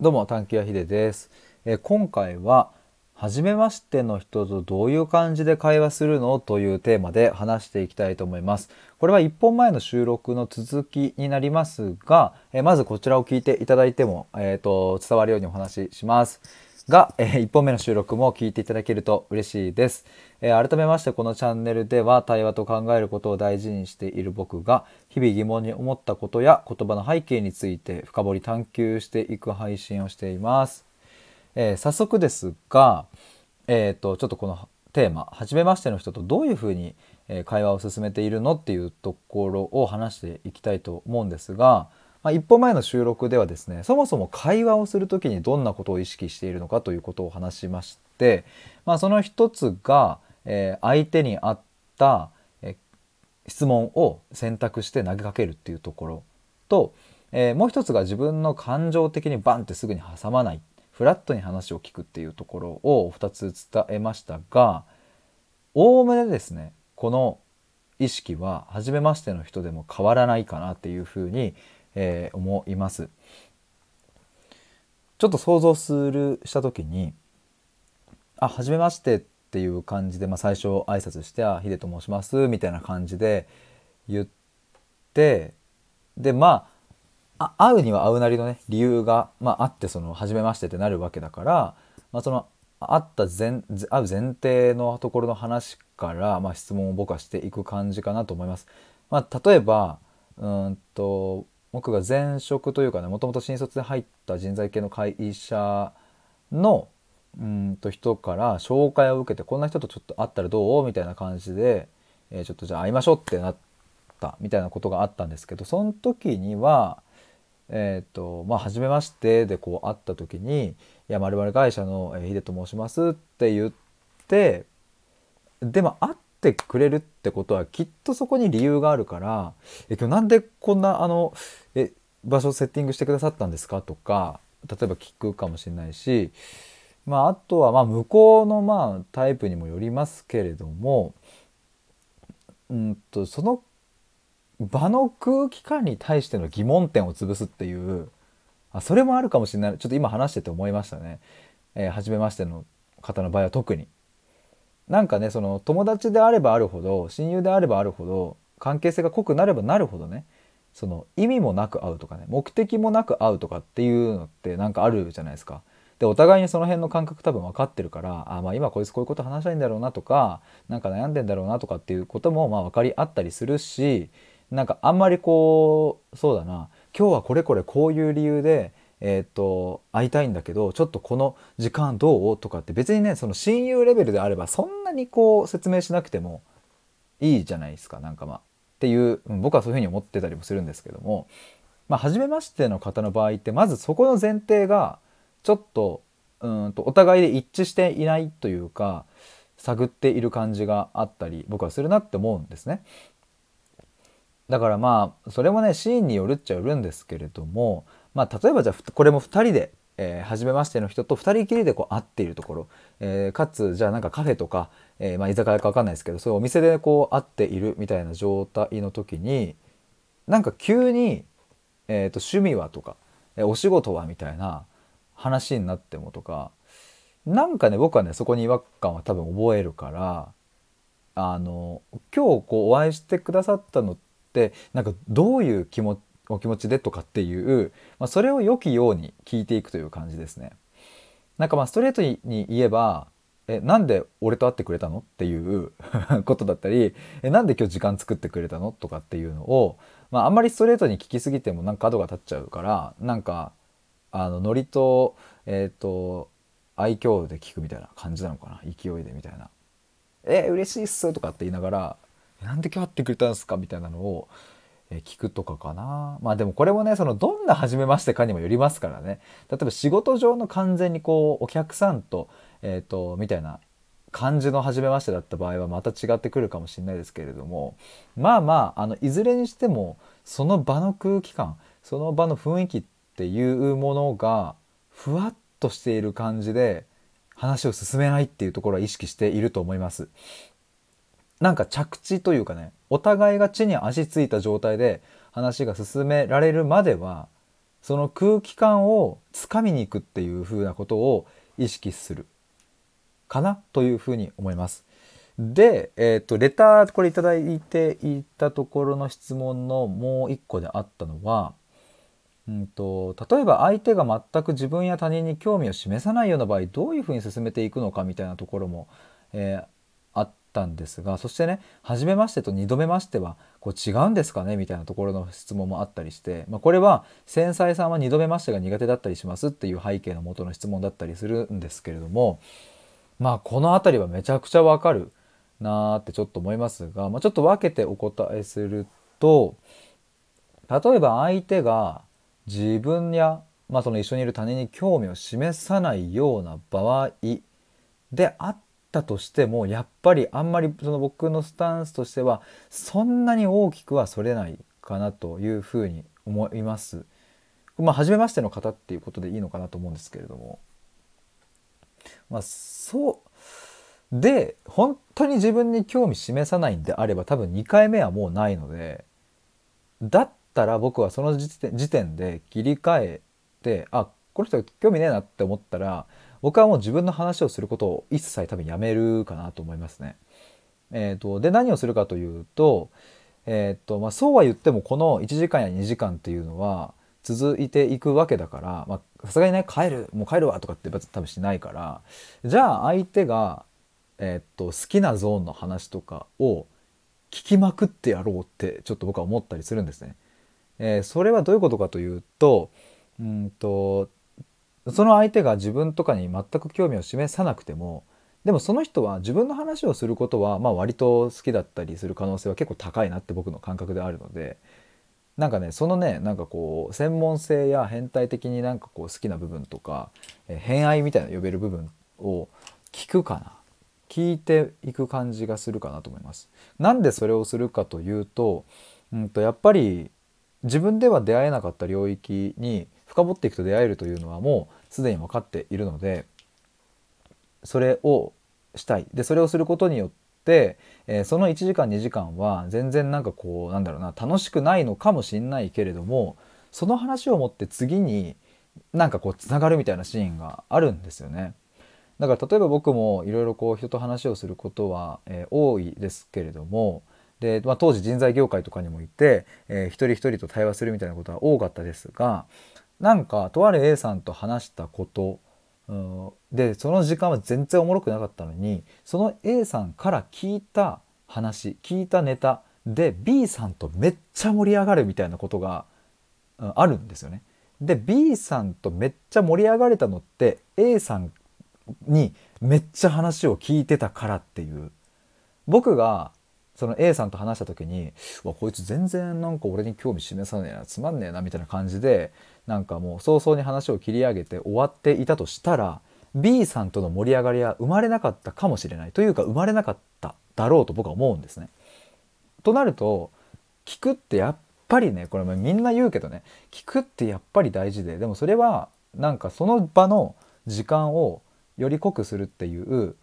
どうも探求屋秀です、え、今回は初めましての人とどういう感じで会話するのというテーマで話していきたいと思います。これは1本前の収録の続きになりますが、え、まずこちらを聞いていただいても、えーと、伝わるようにお話しします。が、えー、1本目の収録も聞いていただけると嬉しいです、えー、改めましてこのチャンネルでは対話と考えることを大事にしている僕が日々疑問に思ったことや言葉の背景について深掘り探求していく配信をしています、えー、早速ですが、えーと、ちょっとこのテーマ「初めましての人とどういうふうに会話を進めているの?」っていうところを話していきたいと思うんですがまあ、一歩前の収録ではですねそもそも会話をする時にどんなことを意識しているのかということを話しまして、まあ、その一つが、えー、相手に合った、えー、質問を選択して投げかけるっていうところと、えー、もう一つが自分の感情的にバンってすぐに挟まないフラットに話を聞くっていうところを2つ伝えましたがおおむねですねこの意識は初めましての人でも変わらないかなっていうふうにえー、思います。ちょっと想像するした時に「あはじめまして」っていう感じで、まあ、最初挨拶して「あヒデと申します」みたいな感じで言ってでまあ会うには会うなりのね理由が、まあ、あってその「初めまして」ってなるわけだから、まあ、その会った前会う前提のところの話から、まあ、質問を僕はしていく感じかなと思います。まあ、例えばうんと僕が前職というかねもともと新卒で入った人材系の会社のうんと人から紹介を受けてこんな人とちょっと会ったらどうみたいな感じで、えー、ちょっとじゃあ会いましょうってなったみたいなことがあったんですけどその時にはえっ、ー、とまあ初めましてでこう会った時に「いやまる会社のヒデと申します」って言ってでも会っってくれるってことはきっとそこに理由があるから「え今日なんでこんなあのえ場所セッティングしてくださったんですか?」とか例えば聞くかもしれないし、まあ、あとはまあ向こうのまあタイプにもよりますけれどもうんとその場の空気感に対しての疑問点を潰すっていうあそれもあるかもしれないちょっと今話してて思いましたね。えー、初めましての方の場合は特に。なんかねその友達であればあるほど親友であればあるほど関係性が濃くなればなるほどねその意味もなく会うとかね目的もなく会うとかっていうのってなんかあるじゃないですか。でお互いにその辺の感覚多分分かってるからあまあ今こいつこういうこと話したいんだろうなとか何か悩んでんだろうなとかっていうこともまあ分かり合ったりするしなんかあんまりこうそうだな今日はこれこれこういう理由でえー、っと会いたいんだけどちょっとこの時間どう？とかって別にねその親友レベルであればそんなにこう説明しなくてもいいじゃないですかなんかまあ。っていう、僕はそういうふうに思ってたりもするんですけども。まあ初めましての方の場合ってまずそこの前提がちょっとうんとお互いで一致していないというか探っている感じがあったり僕はするなって思うんですね。だからまあそれもねシーンによるっちゃよるんですけれどもまあ、例えばじゃあこれも2人で、えー、初めましての人と2人きりでこう会っているところ、えー、かつじゃあなんかカフェとか、えー、まあ、居酒屋か分かんないですけどそういうお店でこう会っているみたいな状態の時になんか急に、えーと、趣味はとか、えお仕事はみたいな話になってもとかなんかね僕はねそこに違和感は多分覚えるからあの今日こうお会いしてくださったのってなんかどういう気持ちお気持ちでとかっていう、まあ、それを良きように聞いていくという感じですね。なんかまあストレートに言えばえなんで俺と会ってくれたのっていう ことだったりえなんで今日時間作ってくれたのとかっていうのを、まあ、あんまりストレートに聞きすぎてもなんか角が立っちゃうからなんかあのノリとえっ、ー、と愛嬌で聞くみたいな感じなのかな？勢いでみたいな「え嬉しいっす」とかって言いながら「なんで今日会ってくれたんですか?」みたいなのを聞くとかかな。まあでもこれもねそのどんな初めましてかにもよりますからね。例えば仕事上の完全にこうお客さんと,、えーと、みたいな感じの初めましてだった場合はまた違ってくるかもしれないですけれども。まあまああのいずれにしてもその場の空気感その場の雰囲気っていうものがふわっとしている感じで話を進めないっていうところは意識していると思います。なんか着地というかねお互いが地に足ついた状態で話が進められるまではその空気感をつかみに行くっていう風なことを意識するかなというふうに思います。で、えーと、レターこれ頂いていたところの質問のもう一個であったのは、うんと、例えば相手が全く自分や他人に興味を示さないような場合どういうふうに進めていくのかみたいなところも、えー、たんですがそしてね「初めまして」と「2度目ましては」こう違うんですかね？みたいなところの質問もあったりして、まあ、これは繊細さんは2度目ましてが苦手だったりしますっていう背景のもとの質問だったりするんですけれどもまあこの辺りはめちゃくちゃわかるなーってちょっと思いますが、まあ、ちょっと分けてお答えすると例えば相手が自分や、まあ、その一緒にいる他人に興味を示さないような場合であったとしてもやっぱりあんまりその僕のスタンスとしてはそんなに大きくはそれないかなというふうに思います。まあ初めましての方っていうことでいいのかなと思うんですけれども。まあそうで本当に自分に興味示さないんであれば多分2回目はもうないのでだったら僕はその時点時点で切り替えてあこの人興味ねえなって思ったら僕はもう自分の話をすることを一切多分やめるかなと思いますね。えーと、で何をするかというと,、えーとまあ、そうは言ってもこの1時間や2時間っていうのは続いていくわけだからさすがにね帰るもう帰るわとかって多分しないからじゃあ相手が、えー、っと好きなゾーンの話とかを聞きまくってやろうってちょっと僕は思ったりするんですね。えー、それはどういうことかというとうんとその相手が自分とかに全く興味を示さなくてもでもその人は自分の話をすることはまあ割と好きだったりする可能性は結構高いなって僕の感覚であるのでなんかねそのねなんかこう専門性や変態的になんかこう好きな部分とか、え偏愛みたいな呼べる部分を聞くかな聞いていく感じがするかなと思います。なんでそれをするかというと,、うんとやっぱり自分では出会えなかった領域に深掘っていくと出会えるというのはもうすでに分かっているのでそれをしたいでそれをすることによって、えー、その1時間2時間は全然なんかこうなんだろうな楽しくないのかもしんないけれどもその話を持って次になんかこうつながるみたいなシーンがあるんですよね。だから例えば僕もいろいろこう人と話をすることは、えー、多いですけれどもで、まあ、当時人材業界とかにもいて、えー、一人一人と対話するみたいなことは多かったですがなんかとある A さんと話したことでその時間は全然おもろくなかったのにその A さんから聞いた話聞いたネタで B さんとめっちゃ盛り上がるみたいなことが、あるんですよね。で B さんとめっちゃ盛り上がれたのって A さんにめっちゃ話を聞いてたからっていう僕がその A さんと話した時に「わこいつ全然なんか俺に興味示さねえなつまんねえな」みたいな感じでなんかもう早々に話を切り上げて終わっていたとしたら B さんとの盛り上がりは生まれなかったかもしれないというか生まれなかっただろうと僕は思うんですね。となると聞くってやっぱりねこれみんな言うけどね聞くってやっぱり大事ででもそれはなんかその場の時間をより濃くするっていう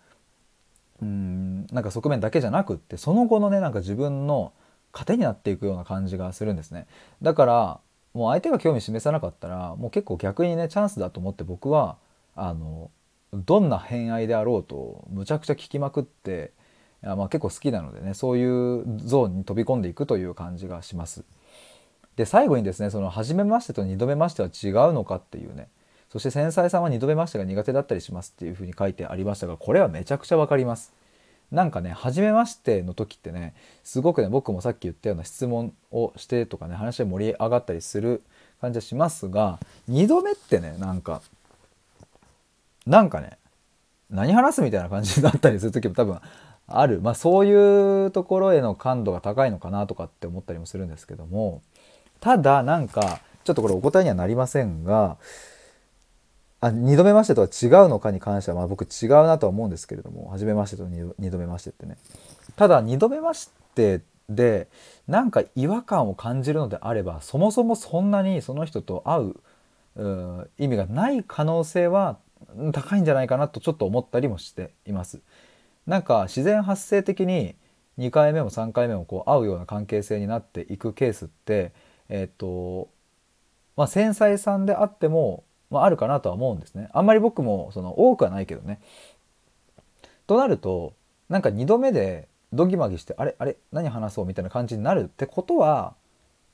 うんなんか側面だけじゃなくってその後のねなんか自分の糧になっていくような感じがするんですね。だからもう相手が興味示さなかったらもう結構逆にねチャンスだと思って僕はあのどんな偏愛であろうとむちゃくちゃ聞きまくってまあ、結構好きなのでねそういうゾーンに飛び込んでいくという感じがします。で最後にですねその初めましてと2度目ましては違うのかっていうねそして繊細さんは2度目ましてが苦手だったりしますっていうふうに書いてありましたがこれはめちゃくちゃ分かります。なんかね初めましての時ってねすごくね僕もさっき言ったような質問をしてとかね話が盛り上がったりする感じはしますが2度目ってねなんかなんかね何話すみたいな感じになったりする時も多分あるまあそういうところへの感度が高いのかなとかって思ったりもするんですけどもただなんかちょっとこれお答えにはなりませんがあ2度目ましてとは違うのかに関しては、まあ、僕違うなとは思うんですけれども初めましてと 2, 2度目ましてってねただ2度目ましてでなんか違和感を感じるのであればそもそもそんなにその人と会う意味がない可能性は高いんじゃないかなとちょっと思ったりもしています。なんか自然発生的に2回目も3回目もこう会うような関係性になっていくケースってえっ、ー、とまあ、繊細さんであっても、まあ、あるかなとは思うんですね。あんまり僕もその多くはないけどね。となるとなんか2度目でドギマギしてあれあれ何話そうみたいな感じになるってことは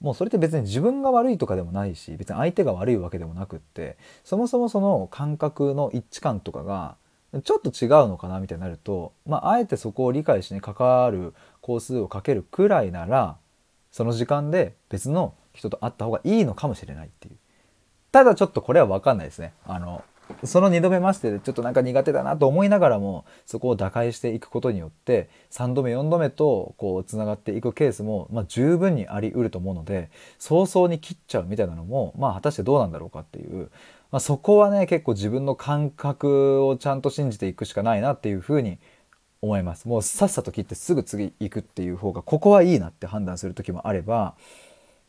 もうそれって別に自分が悪いとかでもないし別に相手が悪いわけでもなくってそもそもその感覚の一致感とかがちょっと違うのかなみたいになると、まあ、あえてそこを理解しに関わる工数をかけるくらいならその時間で別の人と会った方がいいのかもしれないっていうただちょっとこれは分かんないですねあのその2度目ましてでちょっとなんか苦手だなと思いながらもそこを打開していくことによって3度目4度目とこうつながっていくケースも、まあ、十分にありうると思うので早々に切っちゃうみたいなのも、まあ、果たしてどうなんだろうかっていう、まあ、そこはね結構自分の感覚をちゃんと信じていくしかないなっていうふうに思います。もうさっさと切ってすぐ次行くっていう方がここはいいなって判断する時もあれば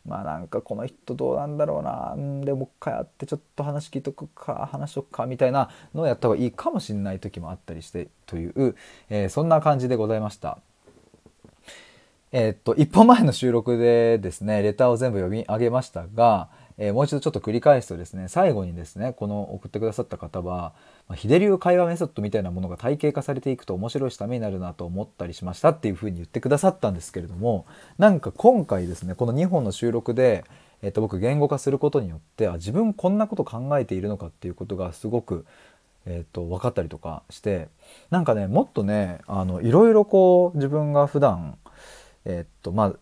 まあなんかこの人どうなんだろうなでもう一回会ってちょっと話聞いとくか話しとくかみたいなのをやった方がいいかもしれない時もあったりしてという、えー、そんな感じでございました。えー、っと一本前の収録でですねレターを全部読み上げましたが、えー、もう一度ちょっと繰り返すとですね最後にですねこの送ってくださった方は秀流会話メソッドみたいなものが体系化されていくと面白いためになるなと思ったりしましたっていうふうに言ってくださったんですけれどもなんか今回ですねこの2本の収録で、えっと、僕言語化することによってあ自分こんなこと考えているのかっていうことがすごく、えっと、分かったりとかしてなんかねもっとねあのいろいろこう自分が普段えっとまあ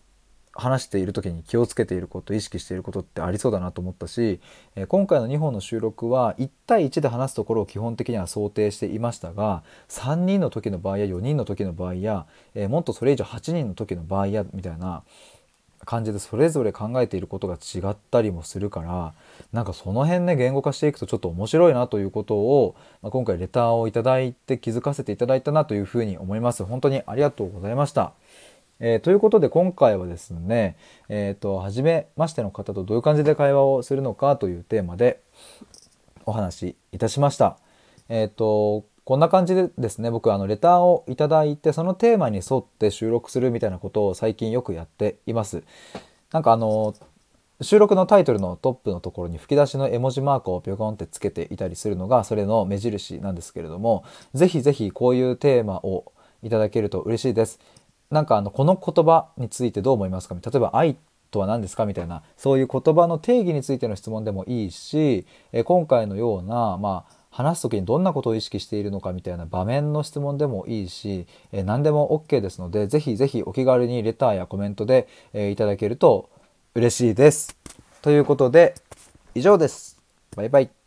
話している時に気をつけていること意識していることってありそうだなと思ったし、え今回の2本の収録は1対1で話すところを基本的には想定していましたが3人の時の場合や4人の時の場合や、えもっとそれ以上8人の時の場合やみたいな感じでそれぞれ考えていることが違ったりもするからなんかその辺ね言語化していくとちょっと面白いなということを、ま、今回レターを頂いて気づかせていただいたなというふうに思います。本当にありがとうございました。えー、ということで今回はですね、えーと、初めましての方とどういう感じで会話をするのかというテーマでお話しいたしました。え、ー、とこんな感じでですね僕あのレターをいただいてそのテーマに沿って収録するみたいなことを最近よくやっています。なんかあの収録のタイトルのトップのところに吹き出しの絵文字マークをピョコンってつけていたりするのがそれの目印なんですけれども是非是非こういうテーマをいただけると嬉しいです。なんかあのこの言葉についてどう思いますか？例えば愛とは何ですか？みたいなそういう言葉の定義についての質問でもいいし、え今回のような、まあ、話す時にどんなことを意識しているのかみたいな場面の質問でもいいし、え何でも OK ですのでぜひぜひお気軽にレターやコメントで、えいただけると嬉しいです。ということで以上です。バイバイ。